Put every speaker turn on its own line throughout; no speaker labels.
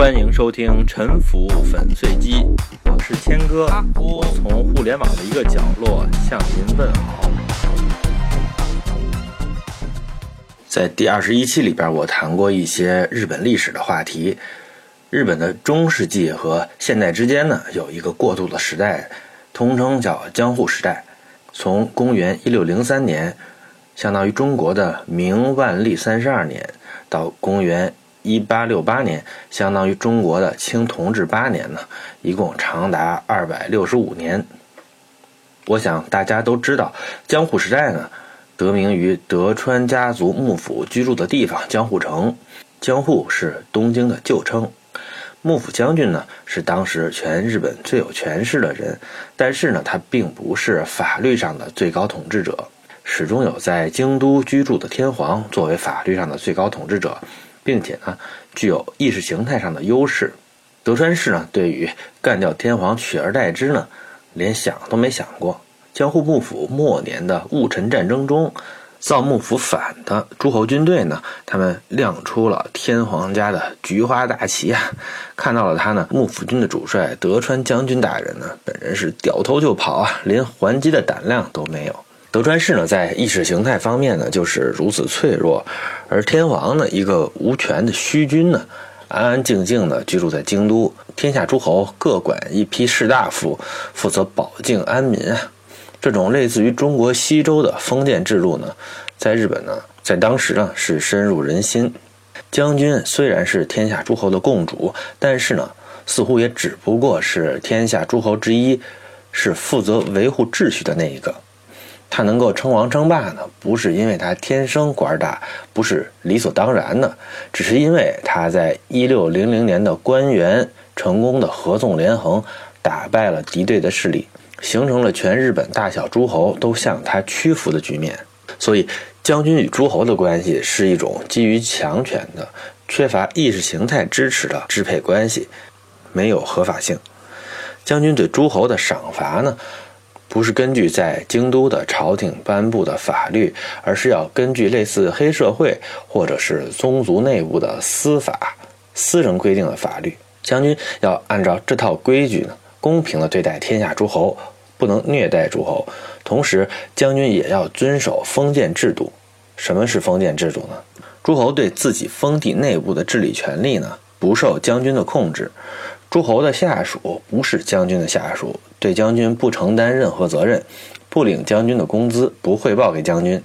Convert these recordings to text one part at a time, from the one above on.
欢迎收听《沉浮粉碎机》，我是谦哥，我从互联网的一个角落向您问好。在第二十一期里边，我谈过一些日本历史的话题。日本的中世纪和现代之间呢，有一个过渡的时代，通称叫江户时代。从公元一六零三年，相当于中国的明万历三十二年，到公元一八六八年，相当于中国的清同治八年呢，一共长达二百六十五年。我想大家都知道，江户时代呢，得名于德川家族幕府居住的地方江户城。江户是东京的旧称。幕府将军呢，是当时全日本最有权势的人，但是呢，他并不是法律上的最高统治者，始终有在京都居住的天皇作为法律上的最高统治者，并且呢，具有意识形态上的优势。德川氏呢，对于干掉天皇取而代之呢，连想都没想过。江户幕府末年的戊辰战争中。造幕府反的诸侯军队呢，他们亮出了天皇家的菊花大旗啊！看到了他呢，幕府军的主帅德川将军大人呢，本人是掉头就跑啊，连还击的胆量都没有。德川氏呢，在意识形态方面呢，就是如此脆弱，而天皇呢，一个无权的虚君呢，安安静静的居住在京都，天下诸侯各管一批士大夫，负责保境安民啊。这种类似于中国西周的封建制度呢，在日本呢，在当时呢是深入人心。将军虽然是天下诸侯的共主，但是呢，似乎也只不过是天下诸侯之一，是负责维护秩序的那一个。他能够称王称霸呢，不是因为他天生官大，不是理所当然的，只是因为他在一六零零年的官员成功的合纵连横，打败了敌对的势力。形成了全日本大小诸侯都向他屈服的局面，所以将军与诸侯的关系是一种基于强权的、缺乏意识形态支持的支配关系，没有合法性。将军对诸侯的赏罚呢，不是根据在京都的朝廷颁布的法律，而是要根据类似黑社会或者是宗族内部的司法、私人规定的法律。将军要按照这套规矩呢。公平的对待天下诸侯，不能虐待诸侯。同时，将军也要遵守封建制度。什么是封建制度呢？诸侯对自己封地内部的治理权力呢，不受将军的控制。诸侯的下属不是将军的下属，对将军不承担任何责任，不领将军的工资，不汇报给将军。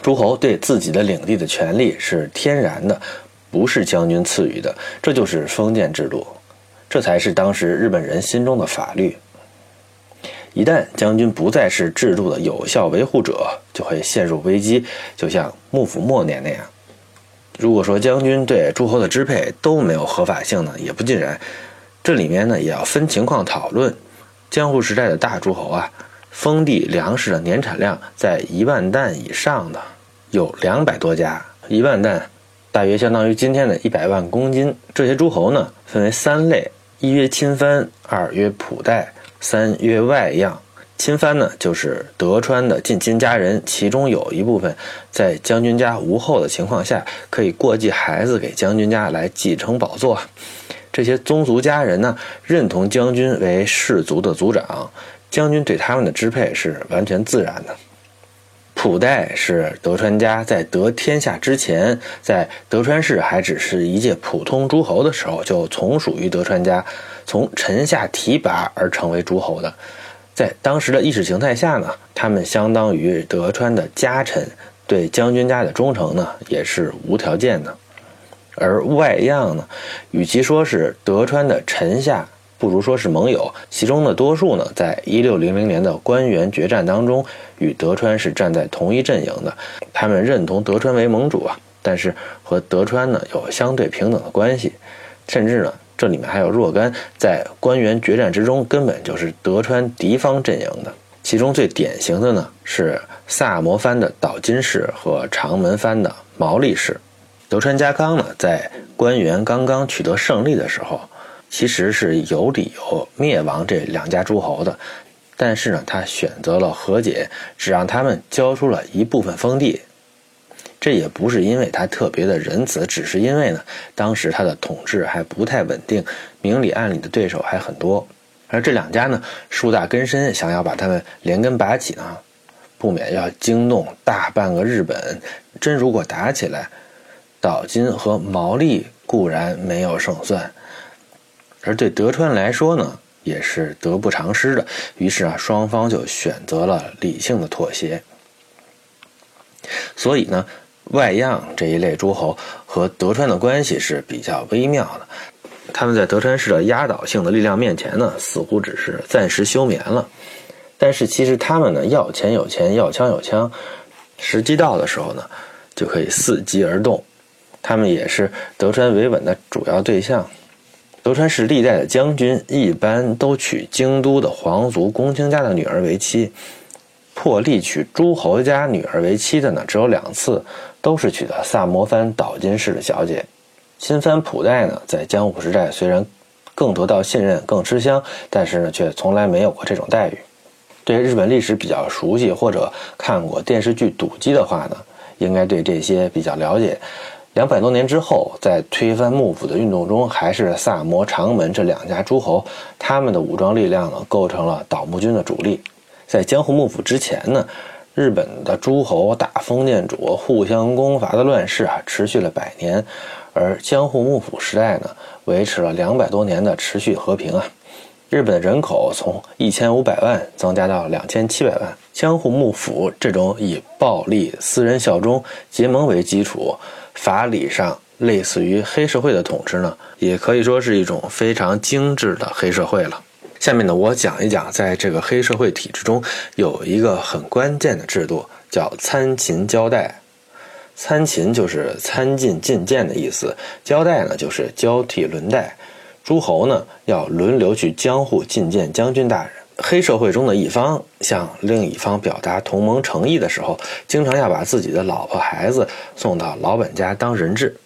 诸侯对自己的领地的权利是天然的，不是将军赐予的。这就是封建制度。这才是当时日本人心中的法律。一旦将军不再是制度的有效维护者，就会陷入危机，就像幕府末年那样。如果说将军对诸侯的支配都没有合法性呢，也不尽然。这里面呢也要分情况讨论。江户时代的大诸侯啊，封地粮食的年产量在一万担以上的有两百多家，一万担大约相当于今天的一百万公斤。这些诸侯呢分为三类。一曰亲藩，二曰普代，三曰外样。亲藩呢，就是德川的近亲家人，其中有一部分在将军家无后的情况下，可以过继孩子给将军家来继承宝座。这些宗族家人呢，认同将军为氏族的族长，将军对他们的支配是完全自然的。普代是德川家在得天下之前，在德川氏还只是一介普通诸侯的时候，就从属于德川家，从臣下提拔而成为诸侯的。在当时的意识形态下呢，他们相当于德川的家臣，对将军家的忠诚呢也是无条件的。而外样呢，与其说是德川的臣下。不如说是盟友，其中的多数呢，在一六零零年的官员决战当中，与德川是站在同一阵营的。他们认同德川为盟主啊，但是和德川呢有相对平等的关系，甚至呢，这里面还有若干在官员决战之中根本就是德川敌方阵营的。其中最典型的呢是萨摩藩的岛津氏和长门藩的毛利氏。德川家康呢，在官员刚刚取得胜利的时候。其实是有理由灭亡这两家诸侯的，但是呢，他选择了和解，只让他们交出了一部分封地。这也不是因为他特别的仁慈，只是因为呢，当时他的统治还不太稳定，明里暗里的对手还很多。而这两家呢，树大根深，想要把他们连根拔起呢，不免要惊动大半个日本。真如果打起来，岛津和毛利固然没有胜算，而对德川来说呢？也是得不偿失的，于是啊，双方就选择了理性的妥协。所以呢，外样这一类诸侯和德川的关系是比较微妙的。他们在德川氏的压倒性的力量面前呢，似乎只是暂时休眠了。但是其实他们呢，要钱有钱，要枪有枪，时机到的时候呢，就可以伺机而动。他们也是德川维稳的主要对象。德川氏历代的将军一般都娶京都的皇族公卿家的女儿为妻，破例娶诸侯家女儿为妻的呢，只有两次，都是娶的萨摩藩岛津氏的小姐。新藩普代呢，在江户时代虽然更得到信任、更吃香，但是呢，却从来没有过这种待遇。对日本历史比较熟悉或者看过电视剧《赌姬》的话呢，应该对这些比较了解。两百多年之后，在推翻幕府的运动中，还是萨摩、长门这两家诸侯，他们的武装力量呢，构成了倒幕军的主力。在江户幕府之前呢，日本的诸侯打封建主，互相攻伐的乱世啊，持续了百年，而江户幕府时代呢，维持了两百多年的持续和平啊。日本人口从一千五百万增加到两千七百万，江户幕府这种以暴力、私人效忠、结盟为基础。法理上类似于黑社会的统治呢，也可以说是一种非常精致的黑社会了。下面呢，我讲一讲，在这个黑社会体制中，有一个很关键的制度，叫参勤交代。参勤就是参进进谏的意思，交代呢就是交替轮代。诸侯呢要轮流去江户觐见将军大人。黑社会中的一方向另一方表达同盟诚意的时候，经常要把自己的老婆孩子送到老板家当人质。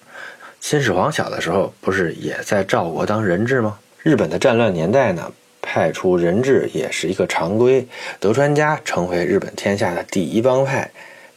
秦始皇小的时候不是也在赵国当人质吗？日本的战乱年代呢，派出人质也是一个常规。德川家成为日本天下的第一帮派，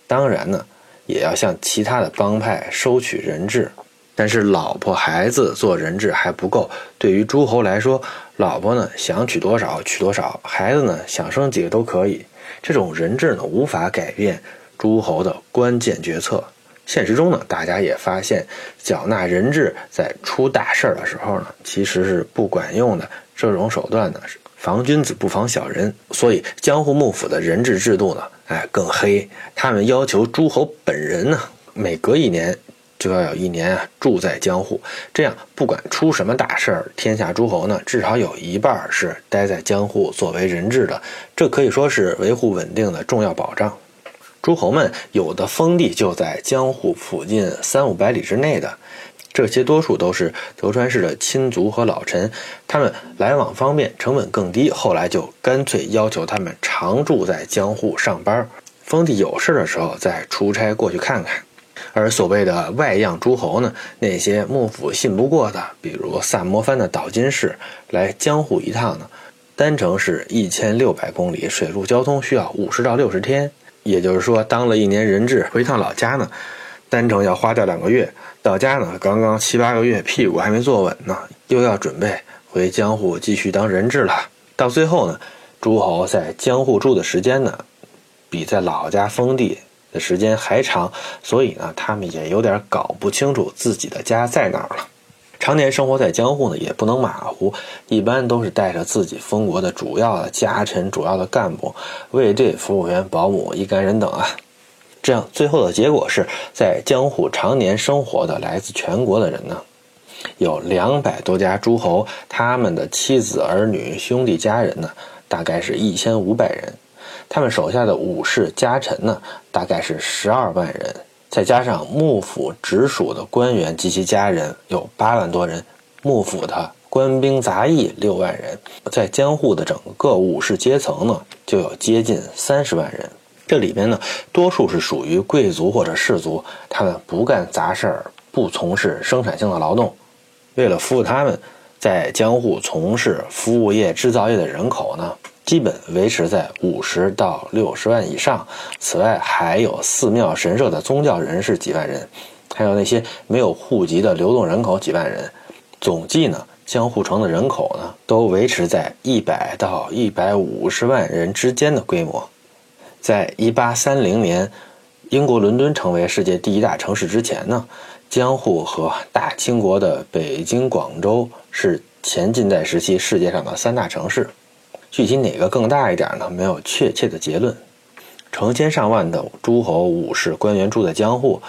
当然呢，也要向其他的帮派收取人质。但是老婆孩子做人质还不够，对于诸侯来说，老婆呢想娶多少娶多少，孩子呢想生几个都可以。这种人质呢无法改变诸侯的关键决策。现实中呢，大家也发现，缴纳人质在出大事儿的时候呢，其实是不管用的。这种手段呢是防君子不防小人，所以江户幕府的人质制度呢，哎更黑。他们要求诸侯本人呢，每隔一年。就要有一年啊住在江户，这样不管出什么大事儿，天下诸侯呢至少有一半是待在江户作为人质的，这可以说是维护稳定的重要保障。诸侯们有的封地就在江户附近三五百里之内的，这些多数都是德川氏的亲族和老臣，他们来往方便，成本更低，后来就干脆要求他们常住在江户上班，封地有事的时候再出差过去看看。而所谓的外样诸侯呢，那些幕府信不过的，比如萨摩藩的岛津氏，来江户一趟呢，单程是一千六百公里，水陆交通需要五十到六十天。也就是说，当了一年人质，回趟老家呢，单程要花掉两个月。到家呢，刚刚七八个月，屁股还没坐稳呢，又要准备回江户继续当人质了。到最后呢，诸侯在江户住的时间呢，比在老家封地。的时间还长，所以呢，他们也有点搞不清楚自己的家在哪儿了。常年生活在江户呢，也不能马虎，一般都是带着自己封国的主要的家臣、主要的干部、卫队、服务员、保姆一干人等啊。这样最后的结果是在江户常年生活的来自全国的人呢，有两百多家诸侯，他们的妻子、儿女、兄弟、家人呢，大概是一千五百人。他们手下的武士家臣呢，大概是十二万人，再加上幕府直属的官员及其家人有八万多人，幕府的官兵杂役六万人，在江户的整个武士阶层呢，就有接近三十万人。这里边呢，多数是属于贵族或者士族，他们不干杂事儿，不从事生产性的劳动。为了服务他们，在江户从事服务业、制造业的人口呢。基本维持在五十到六十万以上。此外，还有寺庙神社的宗教人士几万人，还有那些没有户籍的流动人口几万人。总计呢，江户城的人口呢，都维持在一百到一百五十万人之间的规模。在一八三零年，英国伦敦成为世界第一大城市之前呢，江户和大清国的北京、广州是前近代时期世界上的三大城市。具体哪个更大一点呢？没有确切的结论。成千上万的诸侯、武士、官员住在江户，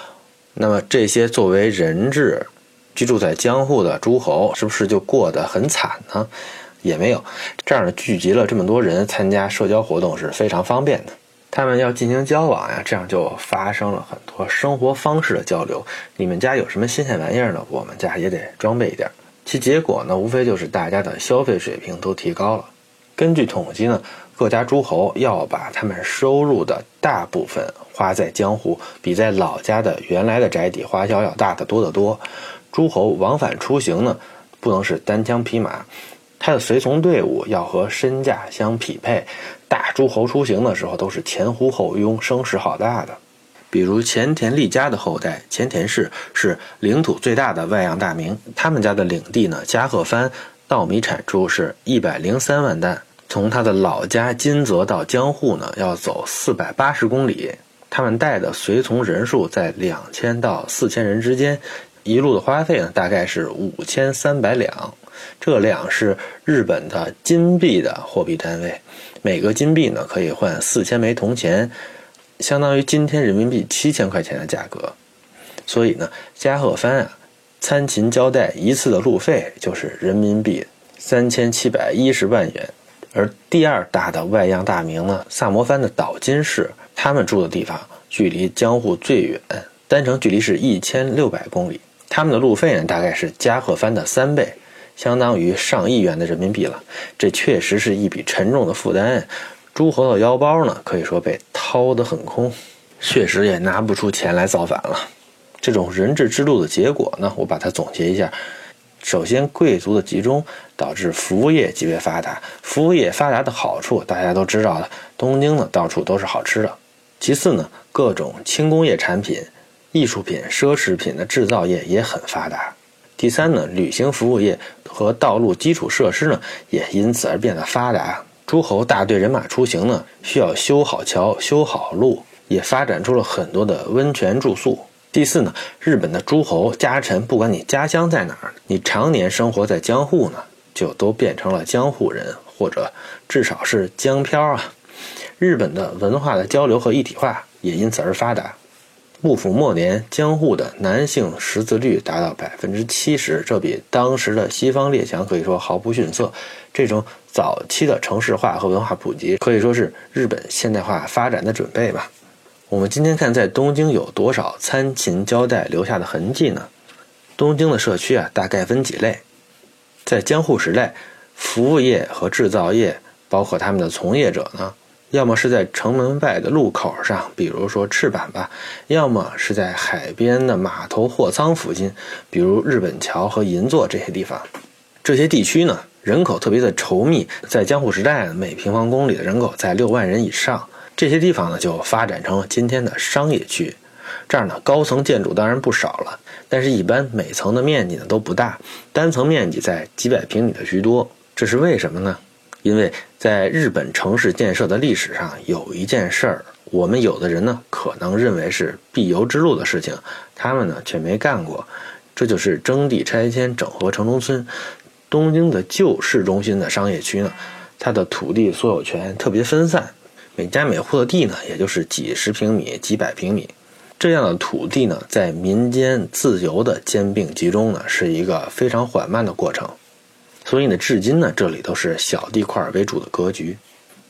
那么这些作为人质居住在江户的诸侯，是不是就过得很惨呢？也没有，这儿聚集了这么多人参加社交活动是非常方便的。他们要进行交往呀，这样就发生了很多生活方式的交流。你们家有什么新鲜玩意儿呢？我们家也得装备一点。其结果呢，无非就是大家的消费水平都提高了。根据统计呢，各家诸侯要把他们收入的大部分花在江湖，比在老家的原来的宅邸花销要大得多得多。诸侯往返出行呢，不能是单枪匹马，他的随从队伍要和身价相匹配。大诸侯出行的时候都是前呼后拥，声势浩大的。比如前田利家的后代前田氏是领土最大的外洋大名，他们家的领地呢，加贺藩稻米产出是一百零三万担。从他的老家金泽到江户呢，要走四百八十公里。他们带的随从人数在两千到四千人之间，一路的花费呢，大概是五千三百两。这两是日本的金币的货币单位，每个金币呢可以换四千枚铜钱，相当于今天人民币七千块钱的价格。所以呢，加贺藩啊，参勤交代一次的路费就是人民币三千七百一十万元。而第二大的外洋大名呢，萨摩藩的岛津氏，他们住的地方距离江户最远，单程距离是一千六百公里。他们的路费呢，大概是加贺藩的三倍，相当于上亿元的人民币了。这确实是一笔沉重的负担，诸侯的腰包呢，可以说被掏得很空，确实也拿不出钱来造反了。这种人质制度的结果呢，我把它总结一下。首先，贵族的集中导致服务业极为发达。服务业发达的好处，大家都知道了。东京呢，到处都是好吃的。其次呢，各种轻工业产品、艺术品、奢侈品的制造业也很发达。第三呢，旅行服务业和道路基础设施呢，也因此而变得发达。诸侯大队人马出行呢，需要修好桥、修好路，也发展出了很多的温泉住宿。第四呢，日本的诸侯家臣，不管你家乡在哪儿，你常年生活在江户呢，就都变成了江户人，或者至少是江漂啊。日本的文化的交流和一体化也因此而发达。幕府末年，江户的男性识字率达到百分之七十，这比当时的西方列强可以说毫不逊色。这种早期的城市化和文化普及，可以说是日本现代化发展的准备吧。我们今天看，在东京有多少参勤交代留下的痕迹呢？东京的社区啊，大概分几类。在江户时代，服务业和制造业，包括他们的从业者呢，要么是在城门外的路口上，比如说赤坂吧；要么是在海边的码头货仓附近，比如日本桥和银座这些地方。这些地区呢，人口特别的稠密，在江户时代，每平方公里的人口在六万人以上。这些地方呢，就发展成了今天的商业区。这儿呢，高层建筑当然不少了，但是一般每层的面积呢都不大，单层面积在几百平米的居多。这是为什么呢？因为在日本城市建设的历史上，有一件事儿，我们有的人呢可能认为是必由之路的事情，他们呢却没干过。这就是征地拆迁、整合城中村。东京的旧市中心的商业区呢，它的土地所有权特别分散。每家每户的地呢，也就是几十平米、几百平米，这样的土地呢，在民间自由的兼并集中呢，是一个非常缓慢的过程。所以呢，至今呢，这里都是小地块为主的格局。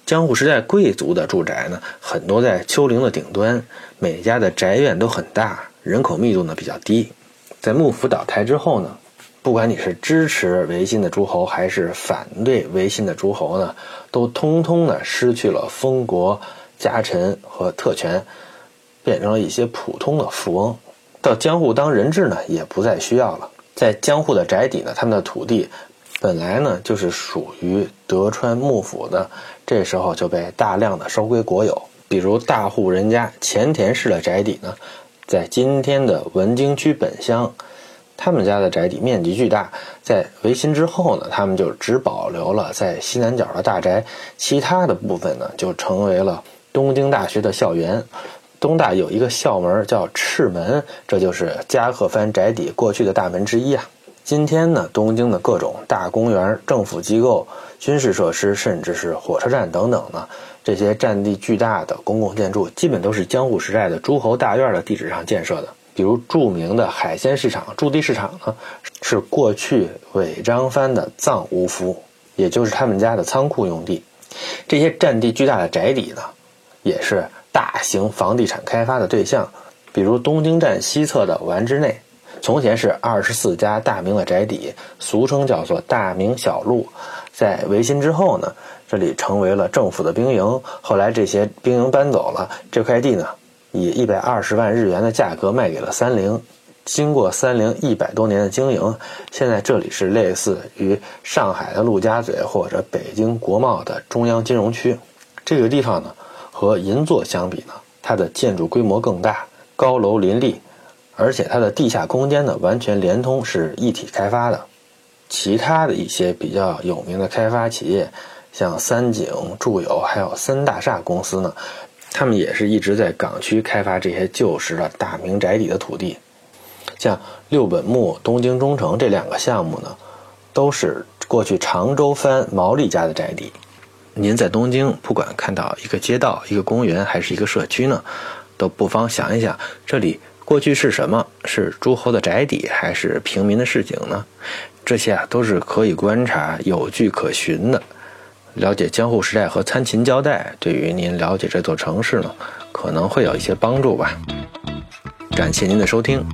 江户时代贵族的住宅呢，很多在丘陵的顶端，每家的宅院都很大，人口密度呢比较低。在幕府倒台之后呢。不管你是支持维新的诸侯，还是反对维新的诸侯呢，都通通的失去了封国、家臣和特权，变成了一些普通的富翁。到江户当人质呢，也不再需要了。在江户的宅邸呢，他们的土地本来呢就是属于德川幕府的，这时候就被大量的收归国有。比如大户人家前田氏的宅邸呢，在今天的文京区本乡，他们家的宅邸面积巨大。在维新之后呢，他们就只保留了在西南角的大宅，其他的部分呢就成为了东京大学的校园。东大有一个校门叫赤门，这就是加贺藩宅邸过去的大门之一啊。今天呢，东京的各种大公园、政府机构、军事设施，甚至是火车站等等呢，这些占地巨大的公共建筑，基本都是江户时代的诸侯大院的地址上建设的。比如著名的海鲜市场驻地市场呢，是过去尾张藩的藏屋夫，也就是他们家的仓库用地。这些占地巨大的宅邸呢，也是。大型房地产开发的对象，比如东京站西侧的丸之内，从前是二十四家大明的宅邸，俗称叫做大明小路。在维新之后呢，这里成为了政府的兵营。后来这些兵营搬走了，这块地呢，以一百二十万日元的价格卖给了三菱。经过三菱一百多年的经营，现在这里是类似于上海的陆家嘴或者北京国贸的中央金融区。这个地方呢。和银座相比呢，它的建筑规模更大，高楼林立，而且它的地下空间呢完全连通，是一体开发的。其他的一些比较有名的开发企业，像三井住友还有森大厦公司呢，他们也是一直在港区开发这些旧时的大明宅邸的土地。像六本木、东京中城这两个项目呢，都是过去常州藩毛利家的宅邸。您在东京，不管看到一个街道、一个公园，还是一个社区呢，都不妨想一想，这里过去是什么？是诸侯的宅邸，还是平民的市井呢？这些啊，都是可以观察、有据可循的。了解江户时代和参勤交代，对于您了解这座城市呢，可能会有一些帮助吧。感谢您的收听。